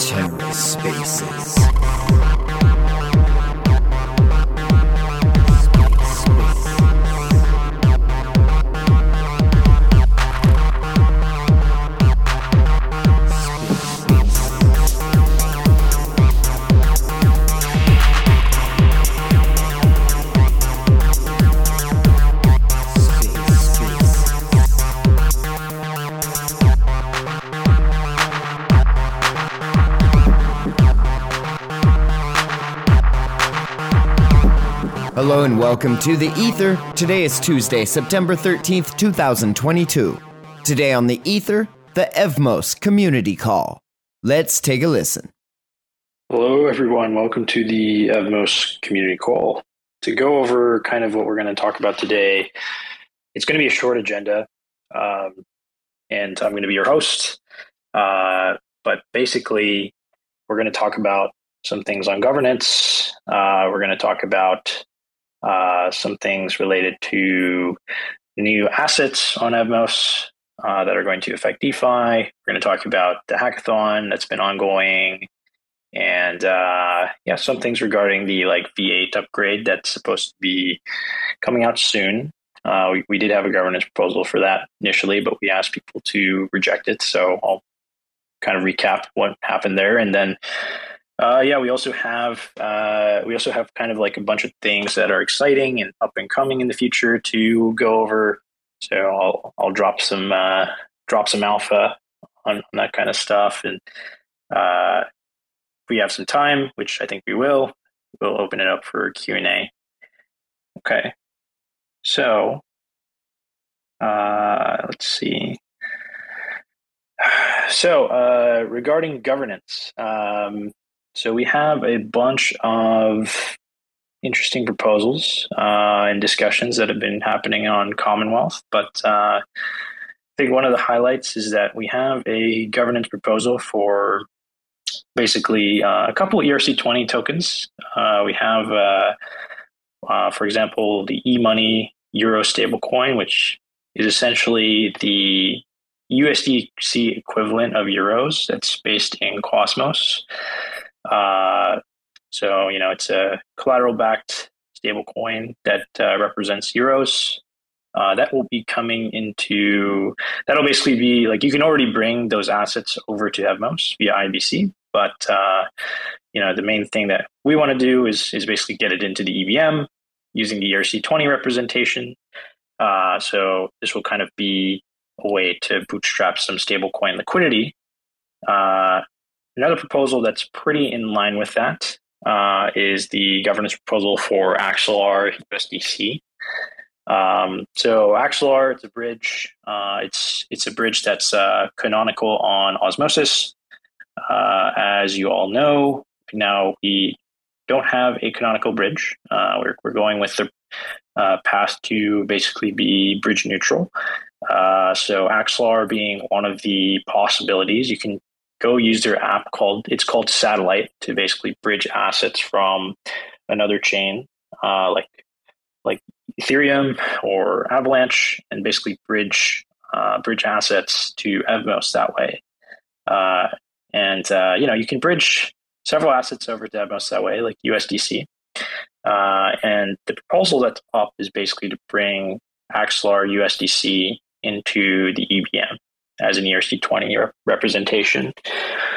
TerraSpaces. Hello and welcome to the Ether. Today is Tuesday, September 13th, 2022. Today on the Ether, the Evmos Community Call. Let's take a listen. Hello, everyone. Welcome to the Evmos Community Call. To go over kind of what we're going to talk about today, it's going to be a short agenda, um, and I'm going to be your host. Uh, but basically, we're going to talk about some things on governance. Uh, we're going to talk about uh, some things related to new assets on Evmos uh, that are going to affect DeFi. We're going to talk about the hackathon that's been ongoing, and uh, yeah, some things regarding the like V8 upgrade that's supposed to be coming out soon. Uh, we, we did have a governance proposal for that initially, but we asked people to reject it. So I'll kind of recap what happened there, and then uh, yeah, we also have uh, we also have kind of like a bunch of things that are exciting and up and coming in the future to go over. So I'll I'll drop some uh, drop some alpha on, on, that kind of stuff, and uh, if we have some time, which I think we will, we'll open it up for Q and A. Okay, so uh, let's see. So uh, regarding governance. Um, so we have a bunch of interesting proposals uh, and discussions that have been happening on Commonwealth. But uh, I think one of the highlights is that we have a governance proposal for basically uh, a couple of ERC20 tokens. Uh, we have, uh, uh, for example, the e-money euro stablecoin, which is essentially the USDC equivalent of euros that's based in Cosmos. Uh, so, you know, it's a collateral backed stablecoin that uh, represents euros. Uh, that will be coming into, that'll basically be like you can already bring those assets over to Evmos via IBC. But, uh, you know, the main thing that we want to do is, is basically get it into the EVM using the ERC20 representation. Uh, so this will kind of be a way to bootstrap some stablecoin liquidity. Uh, Another proposal that's pretty in line with that uh, is the governance proposal for Axelar USDC. Um, so Axelar, it's a bridge. Uh, it's it's a bridge that's uh, canonical on Osmosis. Uh, as you all know, now we don't have a canonical bridge. Uh, we're we're going with the uh, path to basically be bridge neutral. so Axelar being one of the possibilities, you can go use their app called it's called Satellite to basically bridge assets from another chain uh, like like Ethereum or Avalanche, and basically bridge uh, bridge assets to Evmos that way. Uh, and uh, you know you can bridge several assets over to Evmos that way, like USDC. Uh, and the proposal that's up is basically to bring Axelar USDC into the EVM as an ERC20 representation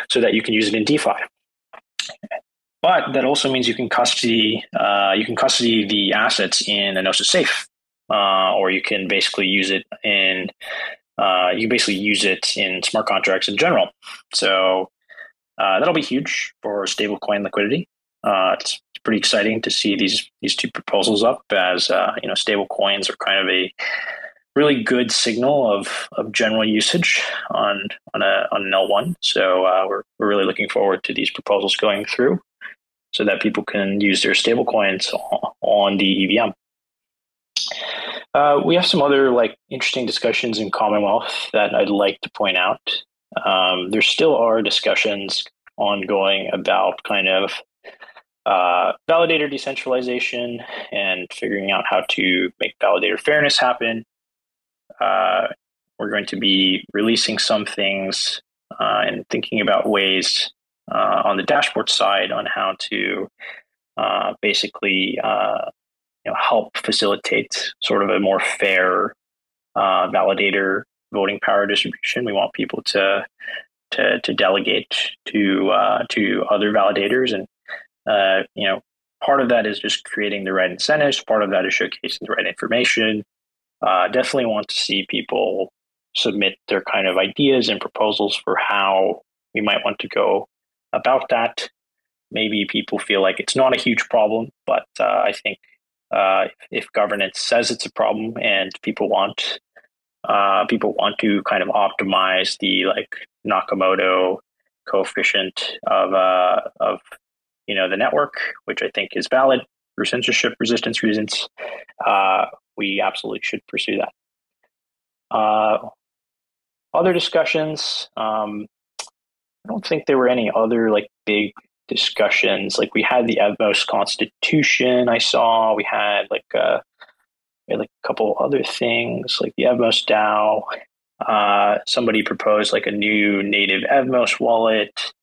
so that you can use it in DeFi. But that also means you can custody uh, you can custody the assets in a Gnosis safe, uh, or you can basically use it in uh, you basically use it in smart contracts in general. So uh, that'll be huge for stablecoin liquidity. Uh, it's, pretty exciting to see these these two proposals up as uh, you know stable coins are kind of a really good signal of, of general usage on on a on an L1. So uh, we're we're really looking forward to these proposals going through, so that people can use their stablecoins on the EVM. Uh, we have some other like interesting discussions in Commonwealth that I'd like to point out. Um, there still are discussions ongoing about kind of uh, validator decentralization and figuring out how to make validator fairness happen uh, we're going to be releasing some things uh, and thinking about ways uh, on the dashboard side on how to uh, basically uh, you know, help facilitate sort of a more fair uh, validator voting power distribution. We want people to to, to delegate to to other validators, and you know, part of that is just creating the right incentives. Part of that is showcasing the right information. Uh, definitely want to see people submit their kind of ideas and proposals for how we might want to go about that. Maybe people feel like it's not a huge problem, but uh, I think uh, if governance says it's a problem and people want uh, people want to kind of optimize the like Nakamoto coefficient of uh, of you know the network, which I think is valid for censorship resistance reasons. Uh, we absolutely should pursue that. Uh, other discussions. Um, I don't think there were any other like big discussions. Like we had the Evmos Constitution. I saw we had like uh, we had like a couple other things like the Evmos DAO. Uh, somebody proposed like a new native Evmos wallet.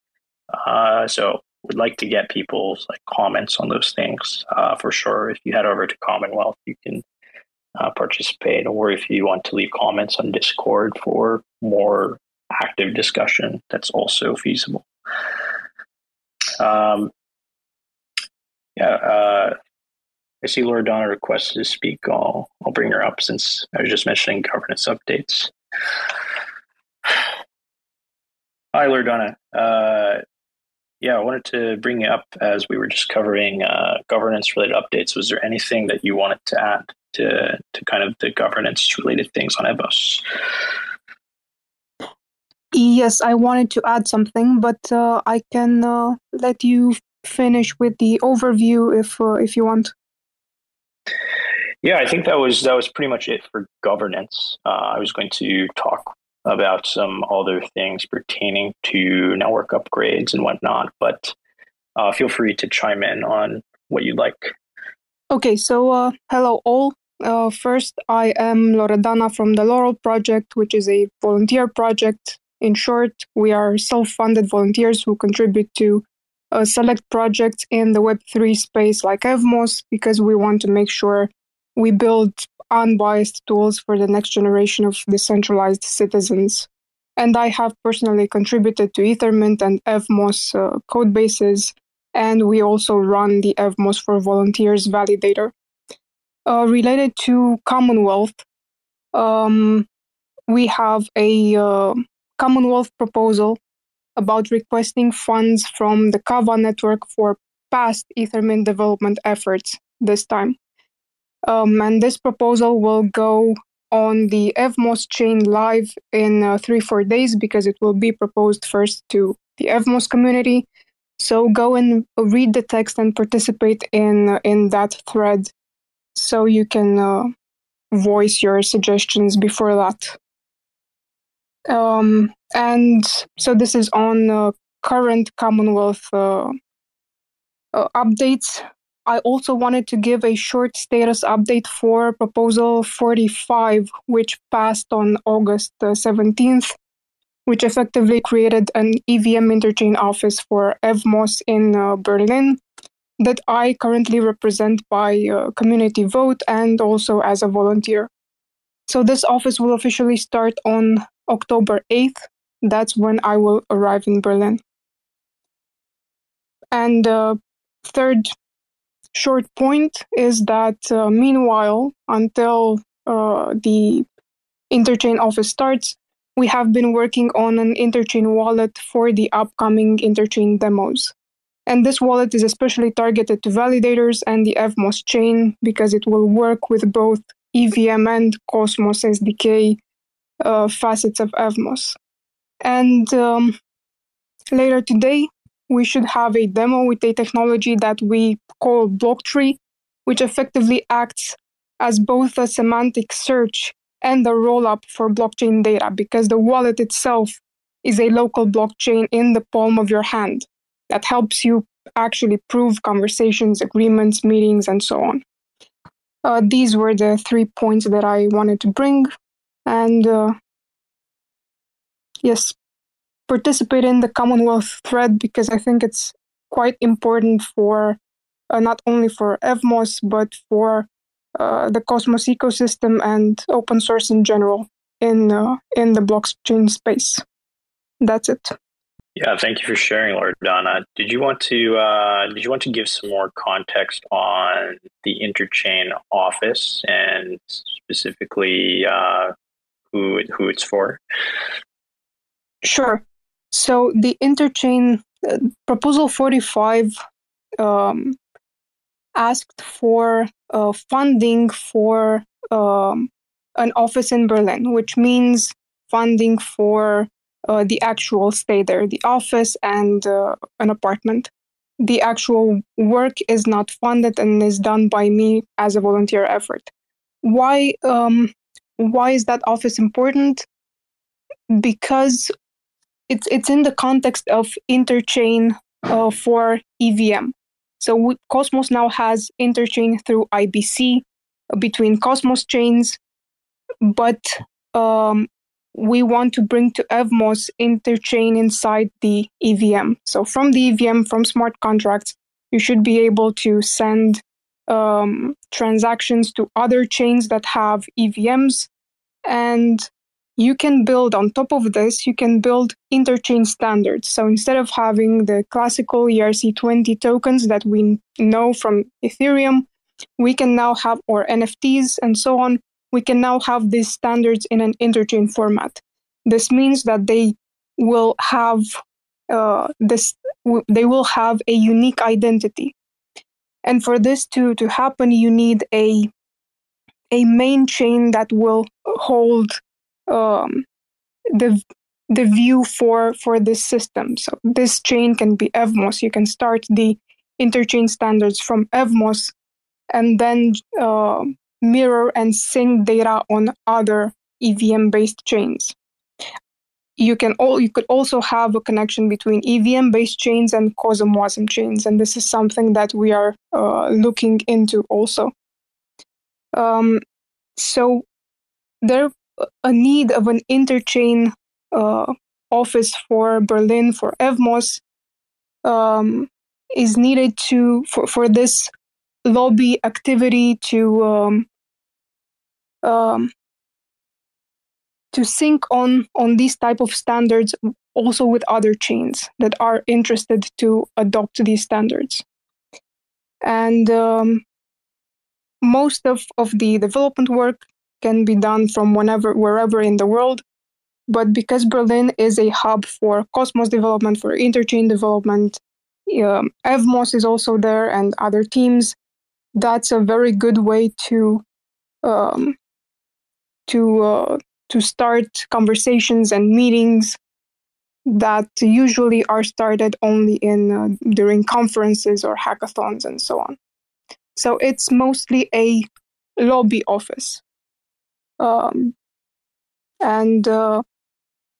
Uh, so would like to get people's like comments on those things uh, for sure. If you head over to Commonwealth, you can uh, participate, or if you want to leave comments on Discord for more active discussion, that's also feasible. Um, yeah, uh, I see Loredana requested to speak. I'll, I'll bring her up since I was just mentioning governance updates. Hi, Loredana. Uh, yeah, I wanted to bring you up as we were just covering uh, governance related updates. Was there anything that you wanted to add to, to kind of the governance related things on Evmos? Yes, I wanted to add something, but uh, I can uh, let you finish with the overview if uh, if you want. Yeah, I think that was that was pretty much it for governance. Uh, I was going to talk about some other things pertaining to network upgrades and whatnot, but uh, feel free to chime in on what you'd like. Okay, so uh, hello all. Uh, first, I am Loredana from the Laurel Project, which is a volunteer project. In short, we are self funded volunteers who contribute to uh, select projects in the Web3 space like Evmos because we want to make sure we build unbiased tools for the next generation of decentralized citizens. And I have personally contributed to Ethermint and Evmos uh, code bases, and we also run the Evmos for Volunteers validator. Uh, related to Commonwealth, um, we have a uh, Commonwealth proposal about requesting funds from the Kava network for past Ethermint development efforts this time. Um, and this proposal will go on the Evmos chain live in uh, three, four days because it will be proposed first to the Evmos community. So go and read the text and participate in in that thread, so you can uh, voice your suggestions before that. Um, and so this is on uh, current Commonwealth uh, uh, updates. I also wanted to give a short status update for Proposal 45, which passed on August 17th, which effectively created an EVM interchain office for Evmos in uh, Berlin that I currently represent by uh, community vote and also as a volunteer. So this office will officially start on October 8th. That's when I will arrive in Berlin. And uh, third short point is that uh, meanwhile, until uh, the interchain office starts, we have been working on an interchain wallet for the upcoming interchain demos. And this wallet is especially targeted to validators and the Evmos chain because it will work with both EVM and Cosmos SDK uh, facets of Evmos. And um, later today, we should have a demo with a technology that we call Blocktree, which effectively acts as both a semantic search and a rollup for blockchain data because the wallet itself is a local blockchain in the palm of your hand that helps you actually prove conversations, agreements, meetings, and so on. Uh, these were the three points that I wanted to bring. and uh, yes, participate in the Commonwealth thread because I think it's quite important for uh, not only for Evmos but for uh, the Cosmos ecosystem and open source in general in uh, in the blockchain space. That's it. Yeah, thank you for sharing, Loredana. Did you want to uh, did you want to give some more context on the Interchain office and specifically uh, who who it's for? Sure. So the Interchain uh, proposal forty five um, asked for uh, funding for um, an office in Berlin, which means funding for uh, the actual stay there, the office and uh, an apartment. The actual work is not funded and is done by me as a volunteer effort. Why? Um, why is that office important? Because it's it's in the context of interchain uh, for EVM. So we, Cosmos now has interchain through IBC between Cosmos chains, but um, we want to bring to Evmos interchain inside the EVM. So from the EVM, from smart contracts, you should be able to send um, transactions to other chains that have EVMs. And you can build on top of this, you can build interchain standards. So instead of having the classical ERC20 tokens that we know from Ethereum, we can now have, or NFTs and so on, we can now have these standards in an interchain format. This means that they will have uh, this they will have a unique identity. And for this to, to happen, you need a a main chain that will hold um, the the view for for this system. So this chain can be Evmos. You can start the interchain standards from Evmos, and then uh, mirror and sync data on other EVM based chains. You can all you could also have a connection between EVM based chains and CosmWasm chains, and this is something that we are uh, looking into also. Um, so there a need of an interchain uh, office for Berlin for Evmos um, is needed to for, for this lobby activity to um, um, to sync on on these type of standards also with other chains that are interested to adopt these standards. And um, most of, of the development work can be done from whenever wherever in the world but because berlin is a hub for cosmos development for interchain development um, evmos is also there and other teams that's a very good way to um, to uh, to start conversations and meetings that usually are started only in uh, during conferences or hackathons and so on. So it's mostly a lobby office, um, and uh,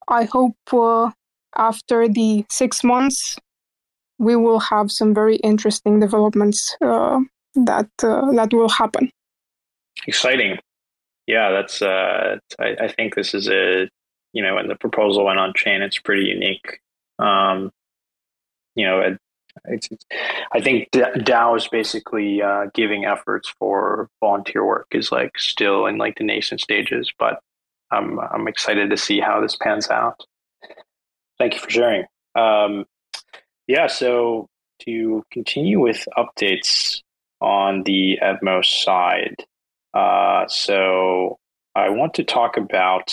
I hope uh, after the six months we will have some very interesting developments uh, that uh, that will happen. Exciting yeah, that's uh, I, I, think this is a you know when the proposal went on chain, it's pretty unique. Um, you know, it, it's, I think DAO is basically uh, giving efforts for volunteer work is like still in like the nascent stages, but I'm I'm excited to see how this pans out. Thank you for sharing. Um, yeah, so to continue with updates on the Evmos side, uh, so I want to talk about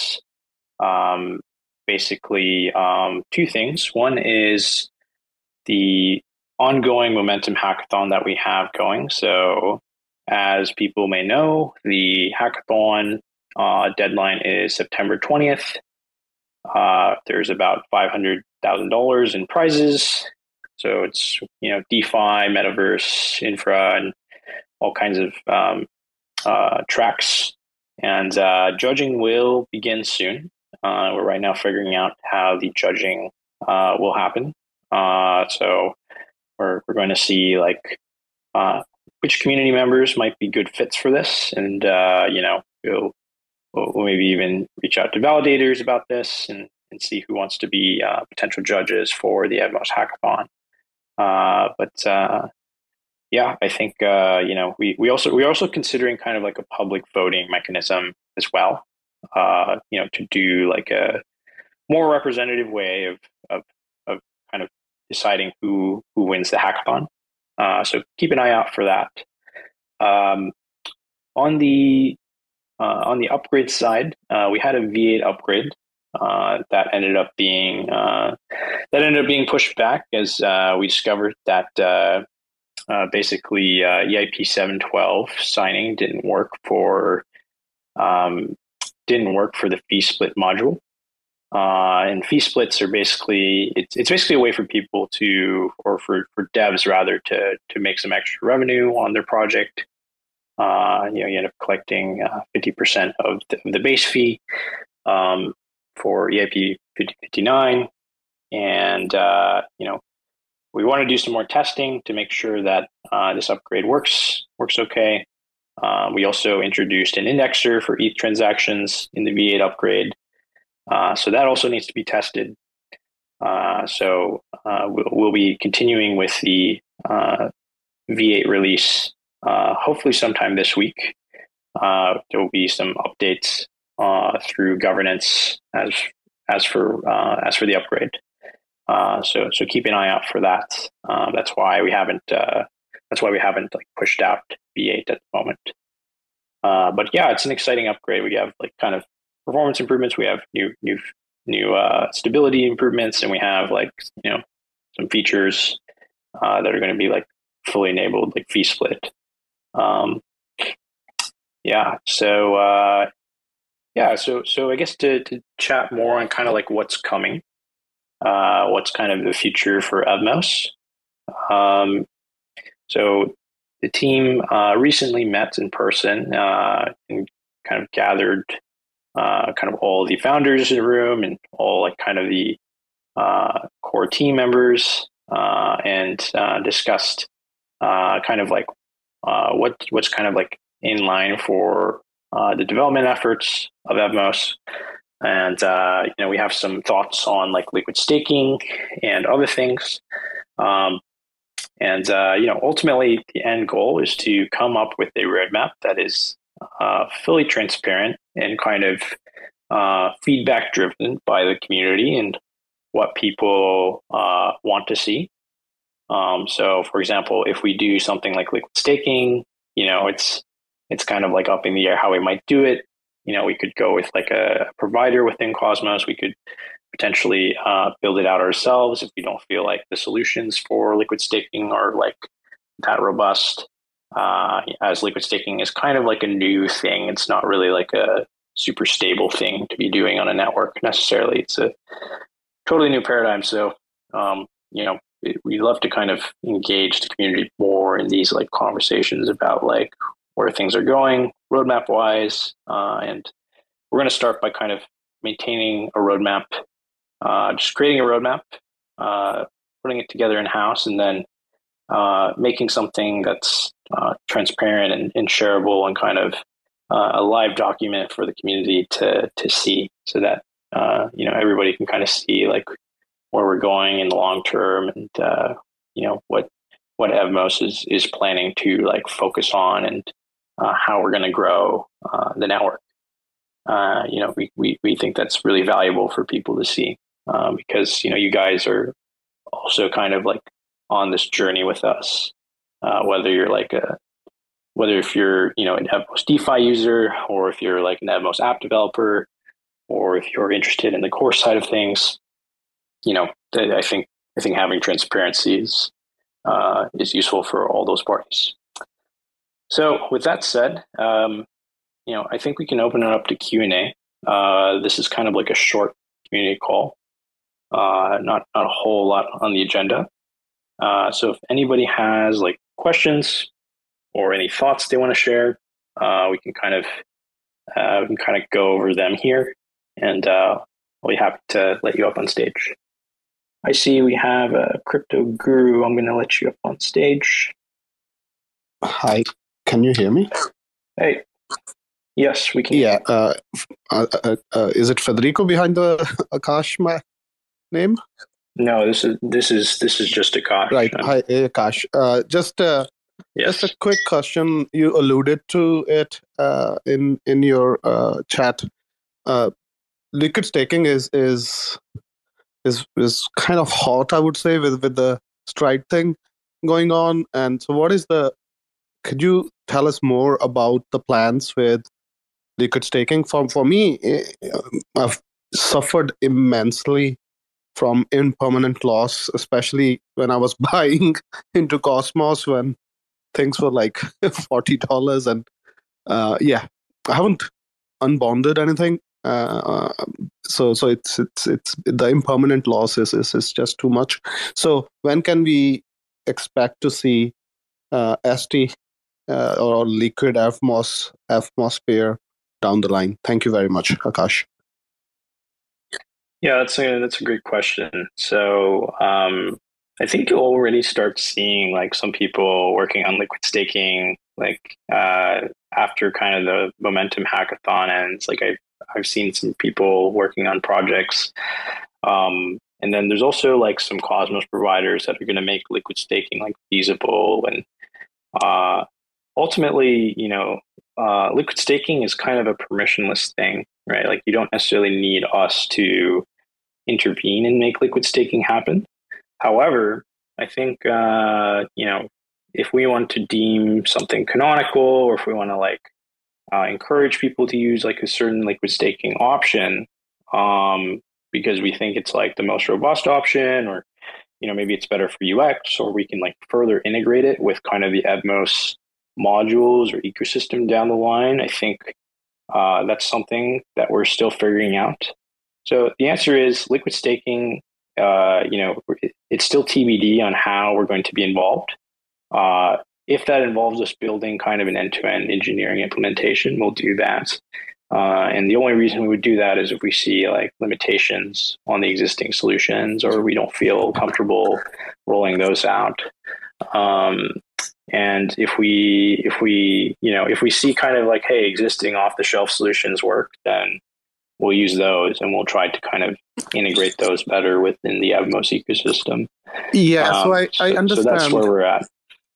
um, basically um, two things. One is the ongoing momentum hackathon that we have going. So, as people may know, the hackathon uh, deadline is September 20th. Uh, there's about $500,000 in prizes. So it's, you know, DeFi, metaverse, infra, and all kinds of um, uh, tracks. And uh, judging will begin soon. Uh, we're right now figuring out how the judging uh, will happen. Uh, so we're, we're going to see like which community members might be good fits for this. And, you know, we'll, we'll, we'll, maybe even reach out to validators about this and, and see who wants to be uh, potential judges for the Evmos hackathon. Uh, but uh, yeah, I think uh, you know we we also we're also considering kind of like a public voting mechanism as well. Uh, you know, to do like a more representative way of of of kind of deciding who who wins the hackathon. Uh, so keep an eye out for that. Um, on the uh, on the upgrade side, uh, we had a V8 upgrade uh, that ended up being uh, that ended up being pushed back as uh, we discovered that basically EIP 712 signing didn't work for um, didn't work for the fee split module. Uh, and fee splits are basically it's, it's basically a way for people to or for, for devs rather to to make some extra revenue on their project uh, you know you end up collecting uh, 50% of the, the base fee um, for eip 5059 and uh, you know we want to do some more testing to make sure that uh, this upgrade works works okay uh, we also introduced an indexer for ETH transactions in the V8 upgrade uh, so that also needs to be tested. Uh, so uh, we'll, we'll, be continuing with the uh, V8 release, hopefully sometime this week. there will be some updates through governance as as for as for the upgrade. so so keep an eye out for that. that's why we haven't that's why we haven't like pushed out V8 at the moment. but yeah, it's an exciting upgrade. We have like kind of performance improvements. We have new new new uh, stability improvements, and we have like you know some features uh, that are going to be like fully enabled, like fee split. Um, yeah. So uh, yeah. So so I guess to to chat more on kind of like what's coming, uh, what's kind of the future for Evmos. Um, so the team uh, recently met in person uh, and kind of gathered uh, kind of all the founders in the room and all like kind of the uh, core team members uh, and uh, discussed kind of like what what's kind of like in line for the development efforts of Evmos. And you know we have some thoughts on like liquid staking and other things. Um, and uh, you know, ultimately, the end goal is to come up with a roadmap that is uh, fully transparent and kind of uh, feedback driven by the community and what people uh, want to see. Um, so, for example, if we do something like liquid staking, you know, it's it's kind of like up in the air how we might do it. You know, we could go with like a provider within Cosmos. We could potentially uh, build it out ourselves if we don't feel like the solutions for liquid staking are like that robust uh, as liquid staking is kind of like a new thing. It's not really like a super stable thing to be doing on a network necessarily. It's a totally new paradigm. So, um, you know, we love to kind of engage the community more in these like conversations about like where things are going roadmap wise. Uh, and we're going to start by kind of maintaining a roadmap, uh, just creating a roadmap, uh, putting it together in house, and then uh, making something that's uh, transparent and, and, shareable and kind of uh, a live document for the community to to see, so that you know everybody can kind of see like where we're going in the long term and you know what what Evmos is is planning to like focus on and uh, how we're going to grow the network. you know, we, we we think that's really valuable for people to see because you know you guys are also kind of like on this journey with us. Uh, whether you're like a whether if you're you know an Evmos DeFi user or if you're like an Evmos app developer or if you're interested in the core side of things, you know I think I think having transparency is uh, is useful for all those parties. So with that said, um, you know I think we can open it up to Q and A. Uh, this is kind of like a short community call, uh, not not a whole lot on the agenda. Uh, so if anybody has like questions or any thoughts they want to share, uh, we can kind of uh, we can kind of go over them here, and uh, I'll be happy to let you up on stage. I see we have a crypto guru. I'm going to let you up on stage. Hi, can you hear me? Hey. Yes, we can. Yeah. Uh, uh, uh, uh, is it Federico behind the Akash ma- name? No, this is this is this is just Akash. Right. Hi, Akash. Uh, just uh, yes. just a quick question. You alluded to it uh, in in your uh, chat. Uh, liquid staking is is is is kind of hot, I would say, with with the stride thing going on. And so, what is the? Could you tell us more about the plans with liquid staking? For for me, eh, I've suffered immensely from impermanent loss, especially when I was buying into Cosmos when things were like forty dollars, and uh, yeah, I haven't unbonded anything. Uh, so so it's it's it's the impermanent loss is, is is just too much. So when can we expect to see uh, ST uh, or liquid Evmos pair down the line? Thank you very much, Akash. Yeah, that's a that's a great question. So um, I think you'll already start seeing like some people working on liquid staking, like uh, after kind of the momentum hackathon ends. Like I've I've seen some people working on projects, um, and then there's also like some Cosmos providers that are going to make liquid staking like feasible and uh, ultimately, you know, uh, liquid staking is kind of a permissionless thing right? Like you don't necessarily need us to intervene and make liquid staking happen. However, I think uh, you know if we want to deem something canonical, or if we want to like uh, encourage people to use like a certain liquid staking option, um, because we think it's like the most robust option, or you know maybe it's better for UX, or we can like further integrate it with kind of the Evmos modules or ecosystem down the line. I think uh, that's something that we're still figuring out. So the answer is liquid staking. Uh, you know, it's still TBD on how we're going to be involved. Uh, if that involves us building kind of an end-to-end engineering implementation, we'll do that. Uh, and the only reason we would do that is if we see like limitations on the existing solutions, or we don't feel comfortable rolling those out. Um, and if we if we you know if we see kind of like hey existing off the shelf solutions work then we'll use those and we'll try to kind of integrate those better within the Evmos ecosystem. Yeah, um, so I, I understand. So that's where we're at.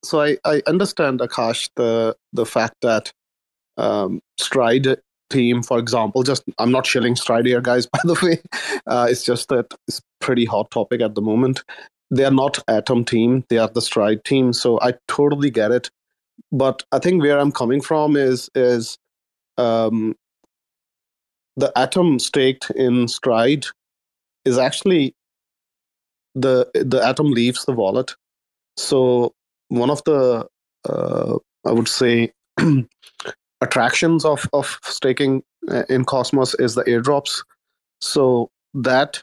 So I, I understand, Akash, the the fact that um, Stride team, for example, just I'm not shilling Stride here, guys. By the way, uh, it's just that it's pretty hot topic at the moment they are not atom team they are the stride team so i totally get it. But i think where i'm coming from is is um, the atom staked in stride is actually the the atom leaves the wallet. So one of the uh, i would say attractions of of staking uh, in cosmos is the airdrops. So that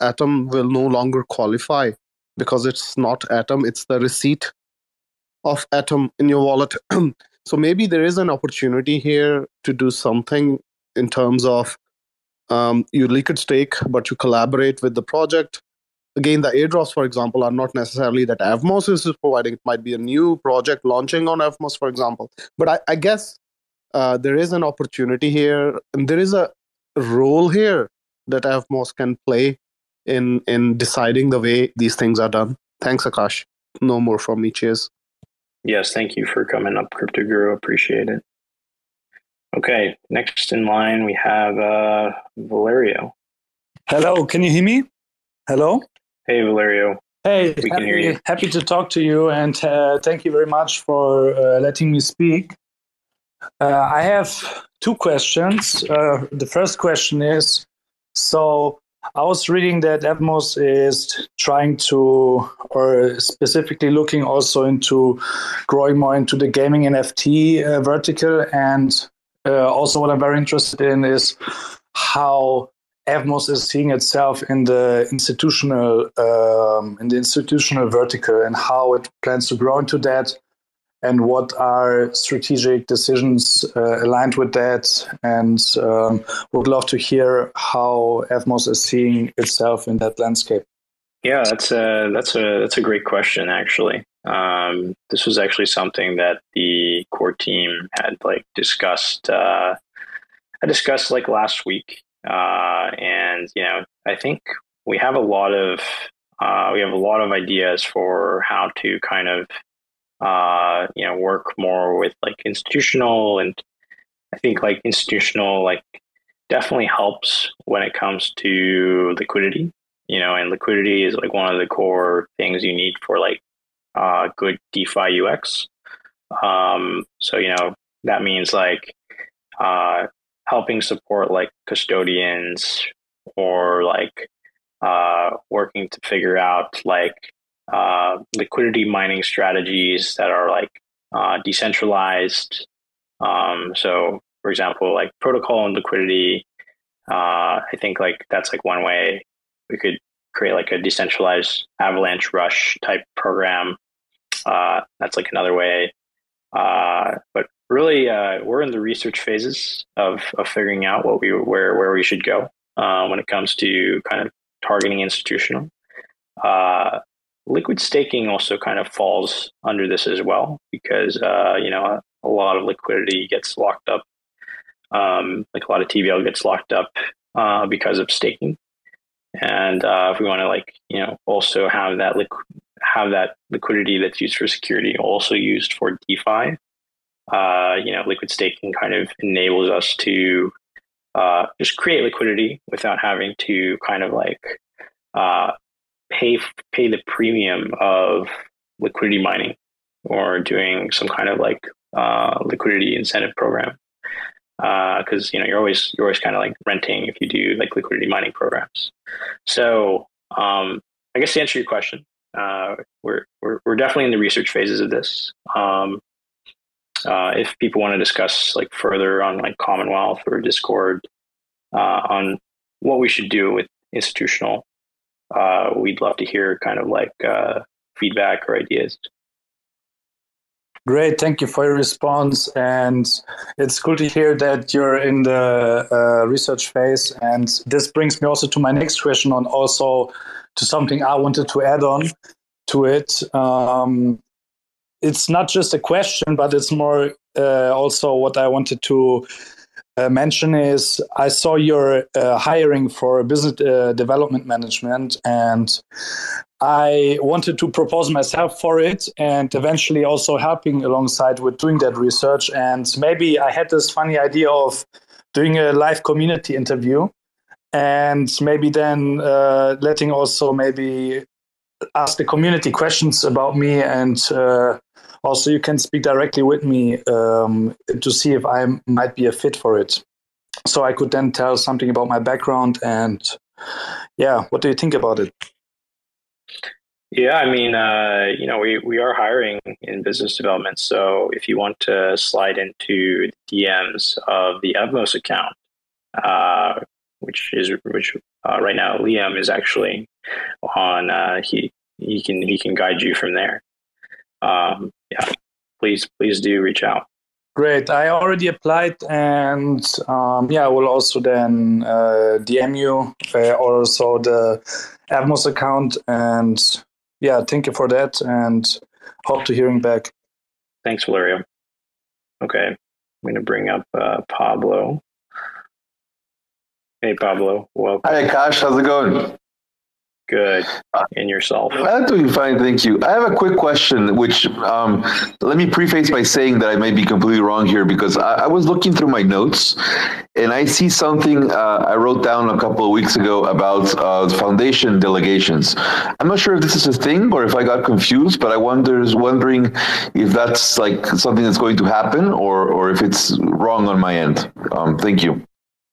atom will no longer qualify because it's not atom it's the receipt of atom in your wallet. So maybe there is an opportunity here to do something in terms of um, you liquid stake but you collaborate with the project. Again the airdrops for example are not necessarily that evmos is providing. It might be a new project launching on evmos for example. But i, I guess uh, there is an opportunity here and there is a role here that evmos can play in in deciding the way these things are done. Thanks, Akash. No more from me. Cheers. Yes, thank you for coming up, Crypto Guru. Appreciate it. Okay, next in line we have uh, Valerio. Hello, can you hear me? Hello. Hey, Valerio. Hey, we happy, can hear you. Happy to talk to you, and uh, thank you very much for uh, letting me speak. Uh, I have two questions. Uh, the first question is so I was reading that Evmos is trying to, or specifically looking also into growing more into the gaming NFT uh, vertical. And uh, also, what I'm very interested in is how Evmos is seeing itself in the institutional um, in the institutional vertical and how it plans to grow into that and what are strategic decisions uh, aligned with that. And um, would love to hear how evmos is seeing itself in that landscape. Yeah that's a that's a that's a great question actually. Um, this was actually something that the core team had like discussed. Uh, I discussed like last week, uh, and you know, I think we have a lot of uh, we have a lot of ideas for how to kind of uh, you know work more with like institutional and I think like institutional like definitely helps when it comes to liquidity you know and liquidity is like one of the core things you need for like uh, good DeFi UX. Um, so you know that means like uh, helping support like custodians or like uh, working to figure out like uh, liquidity mining strategies that are like uh, decentralized. Um, so, for example, like protocol and liquidity. Uh, I think like that's like one way we could create like a decentralized avalanche rush type program uh, that's like another way. Uh, but really, we're in the research phases of, of figuring out what we where where we should go when it comes to kind of targeting institutional. Uh, liquid staking also kind of falls under this as well because uh, you know a, a, lot of liquidity gets locked up. Um, like a lot of TVL gets locked up because of staking. And if we want to like you know also have that liquid have that liquidity that's used for security also used for DeFi. Uh, you know, liquid staking kind of enables us to uh, just create liquidity without having to kind of like uh, pay pay the premium of liquidity mining or doing some kind of like uh, liquidity incentive program. Because uh, you know you're always you're always kind of like renting if you do like liquidity mining programs. So um, I guess to answer your question, uh, we're, we're, we're definitely in the research phases of this. Um, uh, if people want to discuss like further on like Commonwealth or Discord uh, on what we should do with institutional, uh, we'd love to hear kind of like uh, feedback or ideas. Great, thank you for your response, and it's cool to hear that you're in the uh, research phase. And this brings me also to my next question on also to something I wanted to add on to it. Um, it's not just a question, but it's more uh, also what I wanted to uh, mention is I saw your uh, hiring for business uh, development management, and I wanted to propose myself for it, and eventually also helping alongside with doing that research. And maybe I had this funny idea of doing a live community interview and maybe then uh, letting also maybe ask the community questions about me and uh, also you can speak directly with me um, to see if i might be a fit for it so i could then tell something about my background and yeah what do you think about it yeah i mean uh, you know we, we are hiring in business development so if you want to slide into dms of the evmos account uh, which is which uh, right now Liam is actually on. Uh, he he can he can guide you from there. Um, yeah, please please do reach out. Great. I already applied, and um, yeah, I will also then uh, DM you uh, also the Evmos account, and yeah, thank you for that, and hope to hearing back. Thanks, Valerio. Okay, I'm going to bring up uh, Pablo. Hey, Pablo. Welcome. Hi, Akash. How's it going? Good. And yourself? I'm doing fine, thank you. I have a quick question, which um, let me preface by saying that I may be completely wrong here because I, I was looking through my notes and I see something uh, I wrote down a couple of weeks ago about uh, foundation delegations. I'm not sure if this is a thing or if I got confused, but I wonders wondering if that's like something that's going to happen or or if it's wrong on my end. Um, thank you.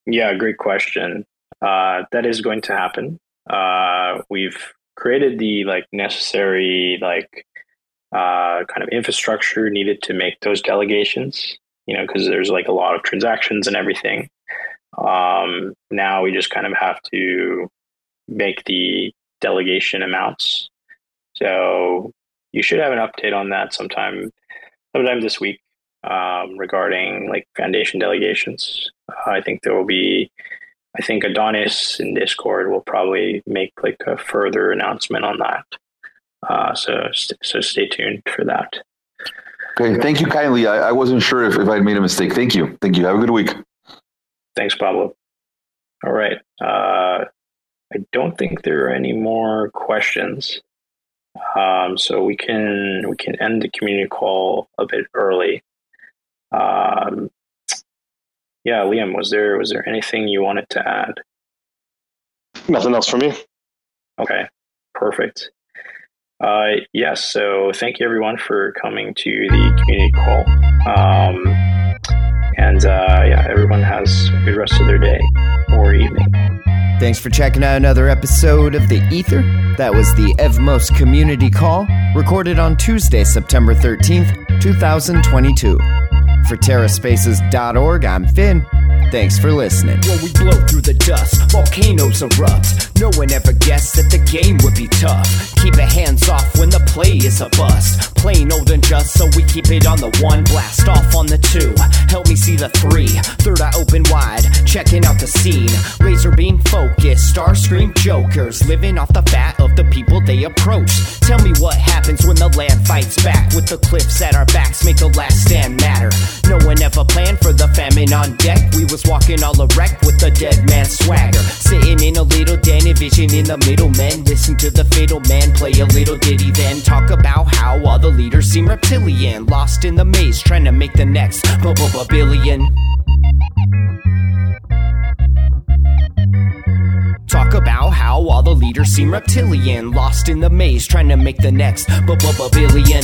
Yeah, great question. Uh, that is going to happen. Uh, we've created the like necessary like uh, kind of infrastructure needed to make those delegations. You know, because there's like a lot of transactions and everything. Um, now we just kind of have to make the delegation amounts. So you should have an update on that sometime, sometime this week um, regarding like foundation delegations. I think there will be, I think Adonis in Discord will probably make like a further announcement on that. Uh, so so stay tuned for that. Okay, thank you kindly. I, I wasn't sure if, if I'd made a mistake. Thank you. Thank you. Have a good week. Thanks, Pablo. All right. Uh, I don't think there are any more questions. Um, so we can we can end the community call a bit early. Um, yeah, Liam, was there was there anything you wanted to add? Nothing else for me. Okay, perfect. Uh, yes, so thank you everyone for coming to the community call. Um, and uh, yeah, everyone has a good rest of their day or evening. Thanks for checking out another episode of The Ether. That was the Evmos Community Call, recorded on Tuesday, September 13th, 2022. For TerraSpaces.org, I'm Finn. Thanks for listening. When we blow through the dust, volcanoes erupt. No one ever guessed that the game would be tough. Keep it hands off when the play is a bust. Plain old and just, so we keep it on the one. Blast off on the two. Help me see the three. Third eye open wide, checking out the scene. Laser beam focus, star scream jokers. Living off the fat of the people they approach. Tell me what happens when the land fights back. With the cliffs at our backs, make the last stand matter. No one ever planned for the famine on deck. We was walking all erect with the dead man swagger. Sitting in a little den, vision in the middle, men. Listen to the fatal man play a little ditty, then talk about how all the leaders seem reptilian. Lost in the maze, trying to make the next billion. Talk about how all the leaders seem reptilian. Lost in the maze, trying to make the next billion.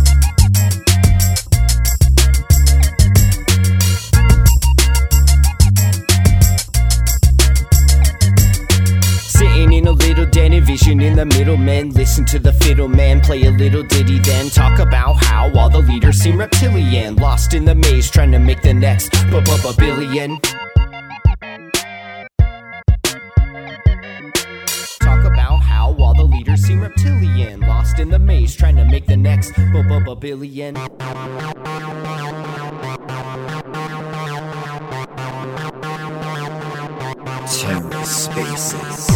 Little envision in the middle men. Listen to the fiddle man play a little ditty, then talk about how all the leaders seem reptilian. Lost in the maze, trying to make the next billion. Talk about how all the leaders seem reptilian. Lost in the maze, trying to make the next billion. TerraSpaces.